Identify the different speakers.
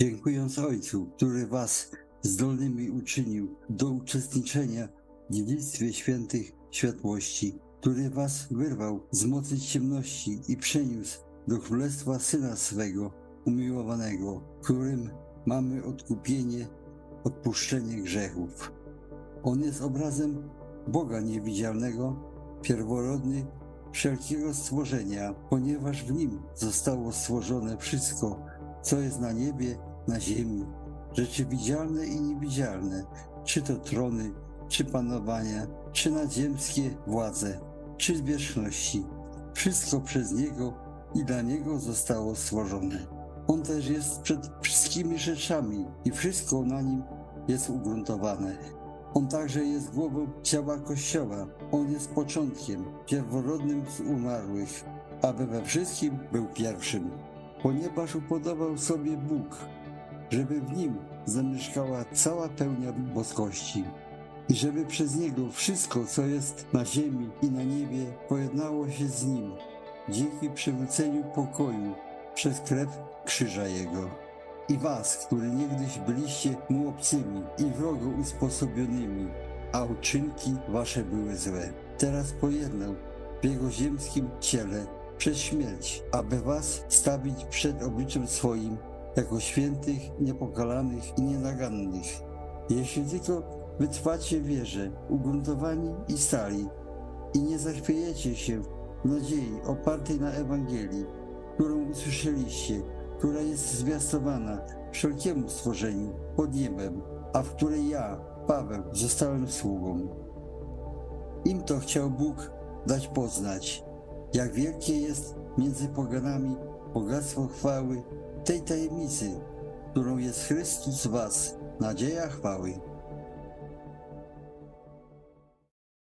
Speaker 1: Dziękując Ojcu, który was zdolnymi uczynił do uczestniczenia w dziedzictwie świętych światłości, który was wyrwał z mocy ciemności i przeniósł do królestwa Syna swego umiłowanego, którym mamy odkupienie, odpuszczenie grzechów. On jest obrazem Boga niewidzialnego, pierworodny wszelkiego stworzenia, ponieważ w nim zostało stworzone wszystko, co jest na niebie, na ziemi, rzeczy widzialne i niewidzialne, czy to trony, czy panowania, czy nadziemskie władze, czy zwierzchności. Wszystko przez Niego i dla Niego zostało stworzone. On też jest przed wszystkimi rzeczami i wszystko na Nim jest ugruntowane. On także jest głową ciała Kościoła. On jest początkiem, pierworodnym z umarłych, aby we wszystkim był pierwszym. Ponieważ upodobał sobie Bóg, żeby w Nim zamieszkała cała pełnia boskości i żeby przez Niego wszystko, co jest na ziemi i na niebie, pojednało się z Nim, dzięki przywróceniu pokoju przez krew krzyża Jego. I was, którzy niegdyś byliście mu obcymi i wrogo usposobionymi, a uczynki wasze były złe. Teraz pojednał w Jego ziemskim ciele przez śmierć, aby was stawić przed obliczem swoim jako świętych, niepokalanych i nienagannych. Jeśli tylko wytrwacie wierze, ugruntowani i stali, i nie zachwiejecie się w nadziei opartej na Ewangelii, którą usłyszeliście, która jest zwiastowana wszelkiemu stworzeniu pod niebem, a w której ja, Paweł, zostałem sługą. Im to chciał Bóg dać poznać, jak wielkie jest między poganami bogactwo chwały tej tajemnicy, którą jest Chrystus w was, nadzieja chwały.